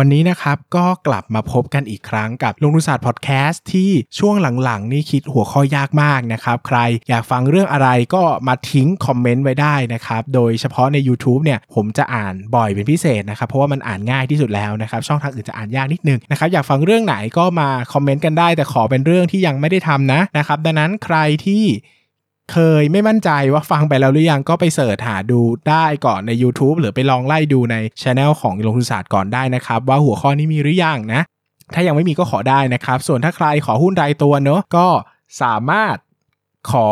วันนี้นะครับก็กลับมาพบกันอีกครั้งกับลงทุนศาสตร์พอดแคสต์ที่ช่วงหลังๆ นี่คิดหัวข้อยากมากนะครับ ใครอยากฟังเรื่องอะไรก็มาทิ้งคอมเมนต์ไว้ได้นะครับ โดยเฉพาะใน YouTube เนี่ยผมจะอ่านบ่อยเป็นพิเศษนะครับ เพราะว่ามันอ่านง่ายที่สุดแล้วนะครับ ช่องทางอื่นจะอ่านยากนิดนึงนะครับอยากฟังเรื่องไหนก็มาคอมเมนต์กันได้ แต่ขอเป็นเรื่องที่ยังไม่ได้ทำนะนะครับดังนั้นใครที่ เคยไม่มั่นใจว่าฟังไปแล้วหรือยังก็ไปเสิร์ชหาดูได้ก่อนใน YouTube หรือไปลองไล่ดูในช anel ของลงทุนศาสตร์ก่อนได้นะครับ ว่าหัวข้อนี้มีหรือยังนะ ถ้ายังไม่มีก็ขอได้นะครับ ส่วนถ้าใครขอหุ้นรายตัวเนอะก็สามารถขอ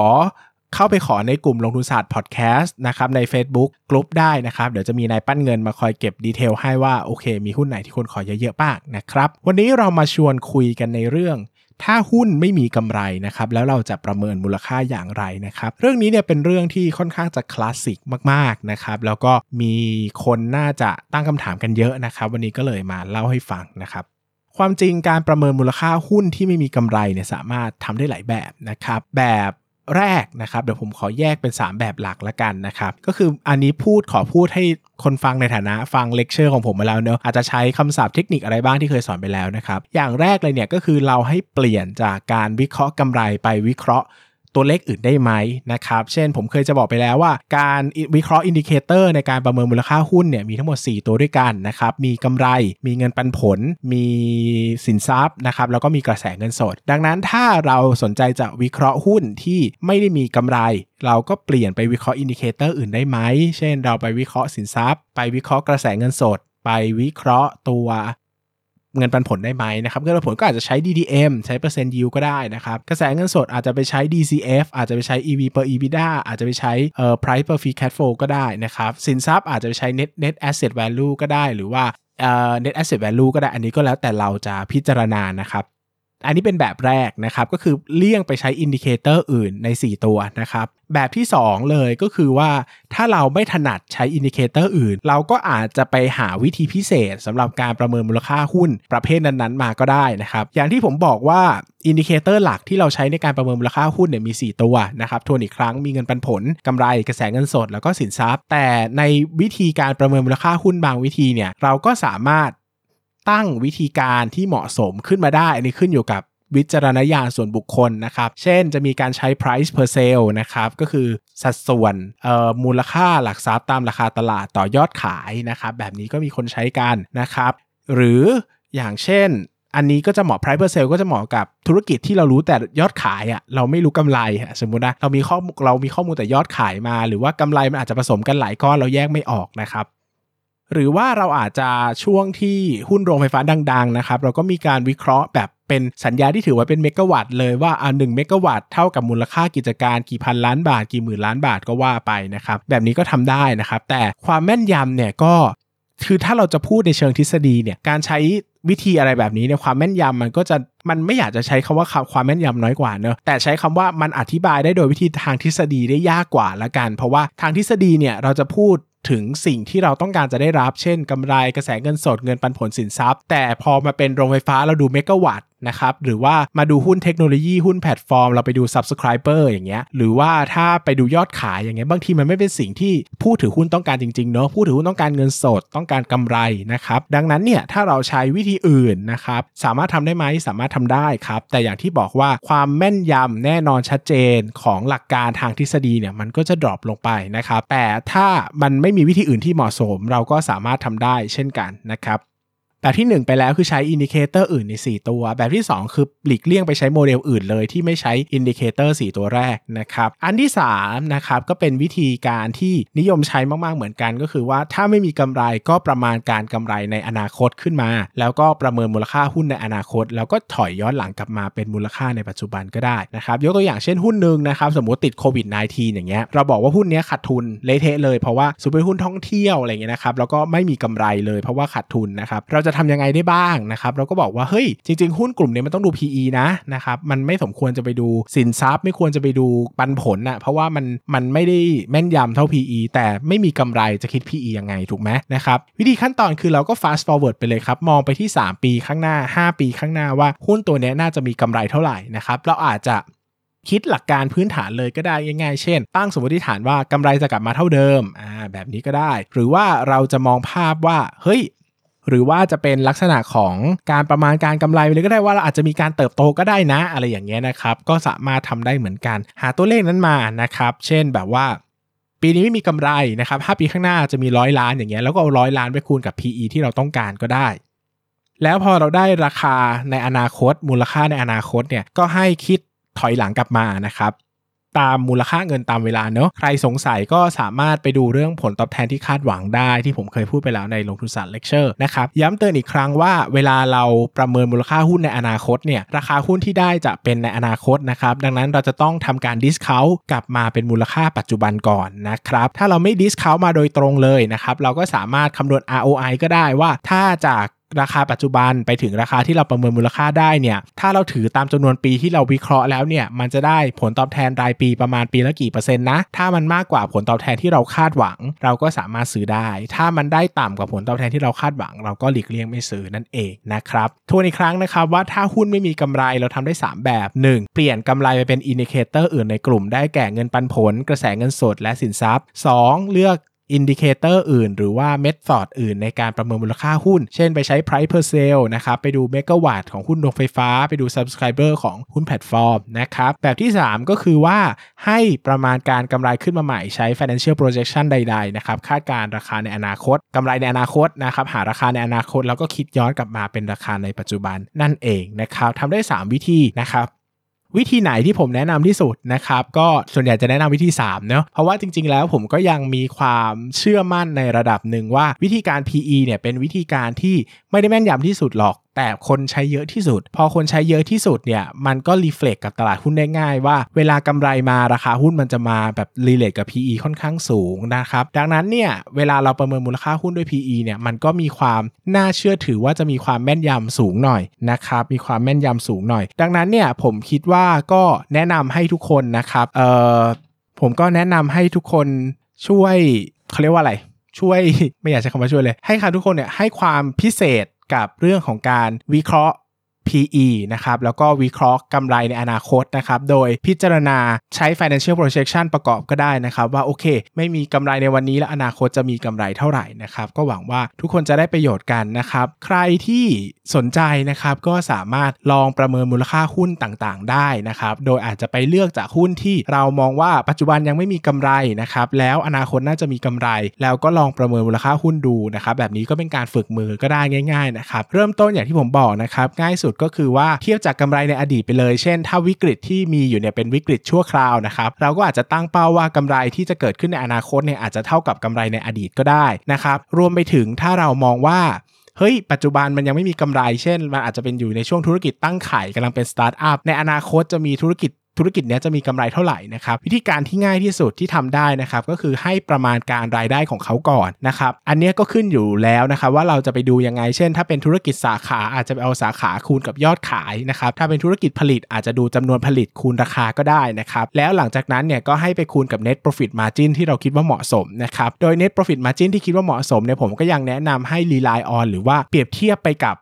เข้าไปขอในกลุ่มลงทุนศาสตร์พอดแคสต์นะครับใน Facebook กลุ่มได้นะครับ เดี๋ยวจะมีนายปั้นเงินมาคอยเก็บดีเทลให้ว่าโอเค มีหุ้นไหนที่คนขอเยอะๆบ้างนะครับ วันนี้เรามาชวนคุยกันในเรื่อง ถ้าหุ้นไม่มีกำไรนะครับแล้วเราจะประเมินมูลค่าอย่างไรนะครับ เรื่องนี้เนี่ยเป็นเรื่องที่ค่อนข้างจะคลาสสิกมากๆนะครับแล้วก็มีคนน่าจะตั้งคำถามกันเยอะนะครับ วันนี้ก็เลยมาเล่าให้ฟังนะครับความจริงการประเมินมูลค่าหุ้นที่ไม่มีกำไรเนี่ยสามารถทำได้หลายแบบนะครับ แบบ แรกนะครับเดี๋ยวผมขอแยกเป็น 3 แบบหลักละกันนะครับ ก็คืออันนี้พูดขอพูดให้คนฟังในฐานะฟังเลคเชอร์ของผมมาแล้วเนอะอาจจะใช้คำศัพท์เทคนิคอะไรบ้างที่เคยสอนไปแล้วนะครับ อย่างแรกเลยเนี่ยก็คือเราให้เปลี่ยนจากการวิเคราะห์กำไรไปวิเคราะห์ ตัวเลขอื่นได้ไหมนะครับ เช่นผมเคยจะบอกไปแล้วว่า การวิเคราะห์ indicator ในการประเมินมูลค่าหุ้นเนี่ยมีทั้งหมด 4 ตัวด้วยกันนะครับ มีกำไร มีเงินปันผล มีสินทรัพย์นะครับ แล้วก็มีกระแสเงินสด ดังนั้นถ้าเราสนใจจะวิเคราะห์หุ้นที่ไม่ได้มีกำไร เราก็เปลี่ยนไปวิเคราะห์ indicator อื่นได้ไหม เช่น เราไปวิเคราะห์สินทรัพย์ ไปวิเคราะห์กระแสเงินสดไปวิเคราะห์ตัว เงินปันผลได้ไหมนะครับเงินปันผลก็อาจจะใช้ DDM ใช้เปอร์เซ็นต์ยิวก็ได้นะครับกระแสเงินสดอาจจะไปใช้ DCF อาจจะไปใช้ EV per EBITDA อาจจะไปใช้เอ่อ price per free cash flow ก็ได้นะครับสินทรัพย์อาจจะไปใช้ net net asset value ก็ได้หรือว่าเอ่อ net asset value ก็ได้อันนี้ก็แล้วแต่เราจะพิจารณานะครับ อันนี้เป็นแบบแรกนะครับก็คือเลี่ยงไปใช้ indicator อื่นใน 4 ตัวนะครับแบบที่ 2 เลยก็คือว่าถ้าเราไม่ถนัดใช้ indicator อื่น เราก็อาจจะไปหาวิธีพิเศษสำหรับการประเมินมูลค่าหุ้นประเภทนั้นๆมาก็ได้นะครับ อย่างที่ผมบอกว่า indicator หลักที่เราใช้ในการประเมินมูลค่าหุ้นเนี่ยมี 4 ตัวนะครับทวนอีกครั้งมีเงินปันผลกำไรกระแสเงินสด แล้วก็สินทรัพย์ แต่ในวิธีการประเมินมูลค่าหุ้นบางวิธีเนี่ยเราก็สามารถ ตั้งวิธีการที่เหมาะสมขึ้นมาได้อันนี้ขึ้นอยู่กับวิจารณญาณส่วนบุคคลนะครับ เช่นจะมีการใช้ price per sale นะครับ ก็คือสัดส่วนมูลค่าหลักทรัพย์ตามราคาตลาดต่อยอดขายนะครับ แบบนี้ก็มีคนใช้กันนะครับ หรืออย่างเช่น อันนี้ก็จะเหมาะ price per sale ก็จะเหมาะกับธุรกิจที่เรารู้แต่ยอดขายอะ่ะเราไม่รู้กำไรอะสมมุตินะเรามีข้อเรามีข้อมูลแต่ยอดขายมา หรือว่ากำไรมันอาจจะผสมกันหลายก้อนเราแยกไม่ออกนะครับ หรือว่าเราอาจจะช่วงที่หุ้นโรงไฟฟ้าดัง ๆ นะครับ เราก็มีการวิเคราะห์แบบเป็นสัญญาที่ถือว่าเป็นเมกะวัตต์เลยว่าอ่าหนึ่งเมกะวัตต์เท่ากับมูลค่ากิจการกี่พันล้านบาท กี่หมื่นล้านบาทก็ว่าไปนะครับ แบบนี้ก็ทำได้นะครับ แต่ความแม่นยำเนี่ยก็คือถ้าเราจะพูดในเชิงทฤษฎีเนี่ยการใช้วิธีอะไรแบบนี้เนี่ยความแม่นยำมันก็จะมันไม่อยากจะใช้คำว่าความแม่นยำน้อยกว่าเนอะแต่ใช้คำว่ามันอธิบายได้โดยวิธีทางทฤษฎีได้ยากกว่าละกัน เพราะว่าทางทฤษฎีเนี่ยเราจะพูด ถึงสิ่งที่เราต้องการจะได้รับ เช่นกำไรกระแสเงินสดเงินปันผลสินทรัพย์ แต่พอมาเป็นโรงไฟฟ้าเราดูเมกะวัตต์นะครับหรือว่ามาดูหุ้นเทคโนโลยีหุ้นแพลตฟอร์ม เราไปดู subscriber อย่างเงี้ยหรือว่าถ้าไปดูยอดขายอย่างเงี้ยบางทีมันไม่เป็นสิ่งที่ผู้ถือหุ้นต้องการจริงๆเนาะผู้ถือหุ้นต้องการเงินสดต้องการกำไรนะครับดังนั้นเนี่ยถ้าเราใช้วิธีอื่นนะครับสามารถทำได้ไหมสามารถทำได้ครับ แต่อย่างที่บอกว่าความแม่นยำแน่นอนชัดเจนของหลักการทางทฤษฎีเนี่ยมันก็จะ drop ลงไปนะครับแต่ถ้ามันไม่มีวิธีอื่นที่เหมาะสม เราก็สามารถทำได้เช่นกันนะครับ แบบที่ 1 ไปแล้วคือใช้ indicator อื่นใน 4 ตัว แบบที่ 2 คือหลีกเลี่ยงไปใช้โมเดลอื่นเลยที่ไม่ใช้ indicator 4ตัวแรกนะครับ อันที่3นะครับก็เป็นวิธีการที่นิยมใช้มาก ๆ เหมือนกัน ก็คือว่าถ้าไม่มีกำไรก็ประมาณการกำไรในอนาคตขึ้นมา แล้วก็ประเมินมูลค่าหุ้นในอนาคต แล้วก็ถอยย้อนหลังกลับมาเป็นมูลค่าในปัจจุบันก็ได้นะครับยกตัวอย่างเช่นหุ้นหนึ่งนะครับสมมติติดโควิด -19 อย่างเงี้ยเราบอกว่าหุ้นนี้ขาดทุนเละเทะเลยเพราะว่าสุเป็นหุ้นท่องเที่ยวอะไรเงี้ยนะครับแล้วก็ไม่มีกำไรเลยเพราะว่าขาดทุนนะครับเราจะทำยังไงได้บ้างนะครับเราก็บอกว่าเฮ้ยจริง ๆ หุ้นกลุ่มนี้มันต้องดู PE นะนะครับมันไม่สมควรจะไปดูสินทรัพย์ ไม่ควรจะไปดูปันผลนะเพราะว่ามันมันไม่ได้แม่นยำเท่า PE แต่ไม่มีกำไรจะคิด PE ยังไงถูกไหมนะครับวิธีขั้นตอนคือเราก็ fast forward ไปเลยครับมองไปที่ 3 ปีข้างหน้า 5 ปีข้างหน้าว่าหุ้นตัวนี้น่าจะมีกำไรเท่าไหร่นะครับเราอาจจะคิดหลักการพื้นฐานเลยก็ได้ง่ายๆ เช่น ตั้งสมมติฐานว่ากำไรจะกลับมาเท่าเดิมอ่าแบบนี้ก็ได้ หรือว่าเราจะมองภาพว่า เฮ้ย หรือว่าจะเป็นลักษณะของการประมาณการกำไรเลยก็ได้ว่าเราอาจจะมีการเติบโตก็ได้นะ อะไรอย่างเงี้ยนะครับก็สามารถทำได้เหมือนกัน หาตัวเลขนั้นมานะครับ เช่นแบบว่าปีนี้ไม่มีกำไรนะครับ5ปีข้างหน้าจะมีร้อยล้านอย่างเงี้ยแล้วก็เอาร้อยล้านไปคูณกับ PE ที่เราต้องการก็ได้ แล้วพอเราได้ราคาในอนาคต มูลค่าในอนาคตเนี่ยก็ให้คิดถอยหลังกลับมานะครับ ตามมูลค่าเงินตามเวลาเนอะใครสงสัยก็สามารถไปดูเรื่องผลตอบแทนที่คาดหวังได้ที่ผมเคยพูดไปแล้วในลงทุนศาสตร์เลคเชอร์นะครับย้ำเตือนอีกครั้งว่าเวลาเราประเมินมูลค่าหุ้นในอนาคตเนี่ยราคาหุ้นที่ได้จะเป็นในอนาคตนะครับดังนั้นเราจะต้องทำการ discountกลับมาเป็นมูลค่าปัจจุบันก่อนนะครับถ้าเราไม่ discount มาโดยตรงเลยนะครับเราก็สามารถคำนวณ ROI ก็ได้ว่าถ้าจาก ราคาปัจจุบันไปถึงราคาที่เราประเมินมูลค่าได้เนี่ยถ้าเราถือตามจำนวนปีที่เราวิเคราะห์แล้วเนี่ยมันจะได้ผลตอบแทนรายปีประมาณปีละกี่เปอร์เซ็นต์นะถ้ามันมากกว่าผลตอบแทนที่เราคาดหวัง เราก็สามารถซื้อได้ ถ้ามันได้ต่ำกว่าผลตอบแทนที่เราคาดหวัง เราก็หลีกเลี่ยงไม่ซื้อนั่นเองนะครับทวนอีกครั้งนะครับว่าถ้าหุ้นไม่มีกำไรเราทำได้ 3 แบบ 1. เปลี่ยนกำไรไปเป็น indicator อื่นในกลุ่มได้แก่เงินปันผล กระแสเงินสดและสินทรัพย์ 2. เลือก indicator อื่น หรือว่า method อื่นในการประเมินมูลค่าหุ้น เช่นไปใช้ price per sale นะครับ ไปดูเมกะวัตต์ของหุ้นโรงไฟฟ้า ไปดู subscriber ของหุ้นแพลตฟอร์มนะครับ แบบที่ 3 ก็คือว่าให้ประมาณการกำไรขึ้นมาใหม่ใช้ financial projection ใด ๆ นะครับ คาดการราคาในอนาคตกำไรในอนาคตนะครับ หาราคาในอนาคต แล้วก็คิดย้อนกลับมาเป็นราคาในปัจจุบันนั่นเองนะครับทำได้ 3 วิธีนะครับ วิธีไหนที่ผมแนะนำที่สุดนะครับ ก็ส่วนใหญ่จะแนะนำวิธี3เนาะเพราะว่าจริง ๆ แล้วผมก็ยังมีความเชื่อมั่นในระดับหนึ่งว่าวิธีการ PE เนี่ยเป็นวิธีการที่ไม่ได้แม่นยำที่สุดหรอก แต่คนใช้เยอะที่สุด พอคนใช้เยอะที่สุดเนี่ยมันก็ reflect กับตลาดหุ้นได้ง่ายว่า เวลากำไรมาราคาหุ้นมันจะมาแบบ relate กับ PE ค่อนข้างสูงนะครับดังนั้นเนี่ยเวลาเราประเมินมูลค่าหุ้นด้วย PE เนี่ยมันก็มีความน่าเชื่อถือว่าจะมีความแม่นยำสูงหน่อยนะครับมีความแม่นยำสูงหน่อย ดังนั้นเนี่ยผมคิดว่าก็แนะนำให้ทุกคนนะครับเอ่อผมก็แนะนำให้ทุกคนช่วยเขาเรียกว่าอะไรช่วยไม่อยากใช้คำว่าช่วยเลย ให้ค่ะทุกคนเนี่ยให้ความพิเศษ กับเรื่องของการวิเคราะห์ PE นะครับแล้วก็วิเคราะห์กำไรในอนาคตนะครับโดยพิจารณาใช้ financial projection ประกอบก็ได้นะครับว่าโอเค ไม่มีกำไรในวันนี้และอนาคตจะมีกำไรเท่าไหร่นะครับก็หวังว่าทุกคนจะได้ประโยชน์กันนะครับใครที่สนใจนะครับก็สามารถลองประเมินมูลค่าหุ้นต่างๆ ได้นะครับโดยอาจจะไปเลือกจากหุ้นที่เรามองว่าปัจจุบันยังไม่มีกำไรนะครับแล้วอนาคตน่าจะมีกำไร แล้วก็ลองประเมินมูลค่าหุ้นดูนะครับแบบนี้ก็เป็นการฝึกมือก็ได้ง่ายๆนะครับเริ่มต้นอย่างที่ผมบอกนะครับง่ายสุดก็คือว่าเทียบจากกำไรในอดีตไปเลย เช่น ถ้าวิกฤตที่มีอยู่เนี่ยเป็นวิกฤตชั่วคราวนะครับเราก็อาจจะตั้งเป้าว่ากำไรที่จะเกิดขึ้นในอนาคตเนี่ยอาจจะเท่ากับกำไรในอดีตก็ได้นะครับรวมไปถึงถ้าเรามองว่าเฮ้ย ปัจจุบันมันยังไม่มีกำไร เช่น มันอาจจะเป็นอยู่ในช่วงธุรกิจตั้งไข่กำลังเป็นสตาร์ทอัพ ในอนาคตจะมีธุรกิจ ธุรกิจนี้จะมีกำไรเท่าไหร่นะครับวิธีการที่ง่ายที่สุดที่ทำได้นะครับก็คือให้ประมาณการรายได้ของเขาก่อนนะครับอันนี้ก็ขึ้นอยู่แล้วนะครับว่าเราจะไปดูยังไง เช่น ถ้าเป็นธุรกิจสาขาอาจจะไปเอาสาขาคูณกับยอดขายนะครับถ้าเป็นธุรกิจผลิตอาจจะดูจำนวนผลิตคูณราคาก็ได้นะครับแล้วหลังจากนั้นเนี่ยก็ให้ไปคูณกับ net profit margin ที่เราคิดว่าเหมาะสมนะครับโดย net profit margin ที่คิดว่าเหมาะสมเนี่ยผมก็ยังแนะนำให้ rely on หรือว่าเปรียบเทียบไปกับ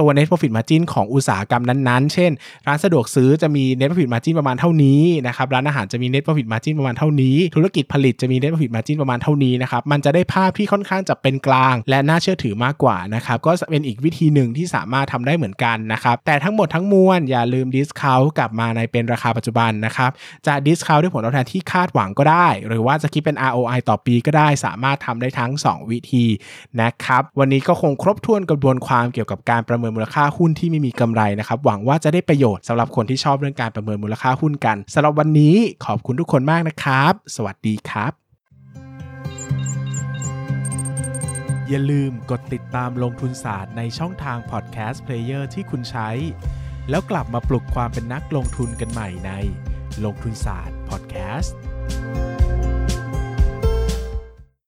ตัว net profit margin ของอุตสาหกรรมนั้นๆ เช่น ร้านสะดวกซื้อจะมี net profit margin ประมาณเท่านี้นะครับ ร้านอาหารจะมี net profit margin ประมาณเท่านี้ ธุรกิจผลิตจะมี net profit margin ประมาณเท่านี้นะครับ มันจะได้ภาพที่ค่อนข้างจะเป็นกลาง และน่าเชื่อถือมากกว่านะครับ ก็เป็นอีกวิธีหนึ่งที่สามารถทำได้เหมือนกันนะครับ แต่ทั้งหมดทั้งมวลอย่าลืม discount กลับมาในเป็นราคาปัจจุบันนะครับ จะ discount ด้วยผลตอบแทนที่คาดหวังก็ได้ หรือว่าจะคิดเป็น ROI ต่อปีก็ได้ สามารถทำได้ทั้ง 2 วิธีนะครับ วันนี้ก็คงครบถ้วนกระบวนความเกี่ยวกับการประเมินมูลค่าหุ้นที่ไม่มีกำไรนะครับ หวังว่าจะได้ประโยชน์สำหรับคนที่ชอบเรื่องการประเมินมูลค่าหุ้นกันสำหรับวันนี้ขอบคุณทุกคนมากนะครับ สวัสดีครับ อย่าลืมกดติดตามลงทุนศาสตร์ในช่องทาง podcast player ที่คุณใช้ แล้วกลับมาปลุกความเป็นนักลงทุนกันใหม่ในลงทุนศาสตร์พอดแคสต์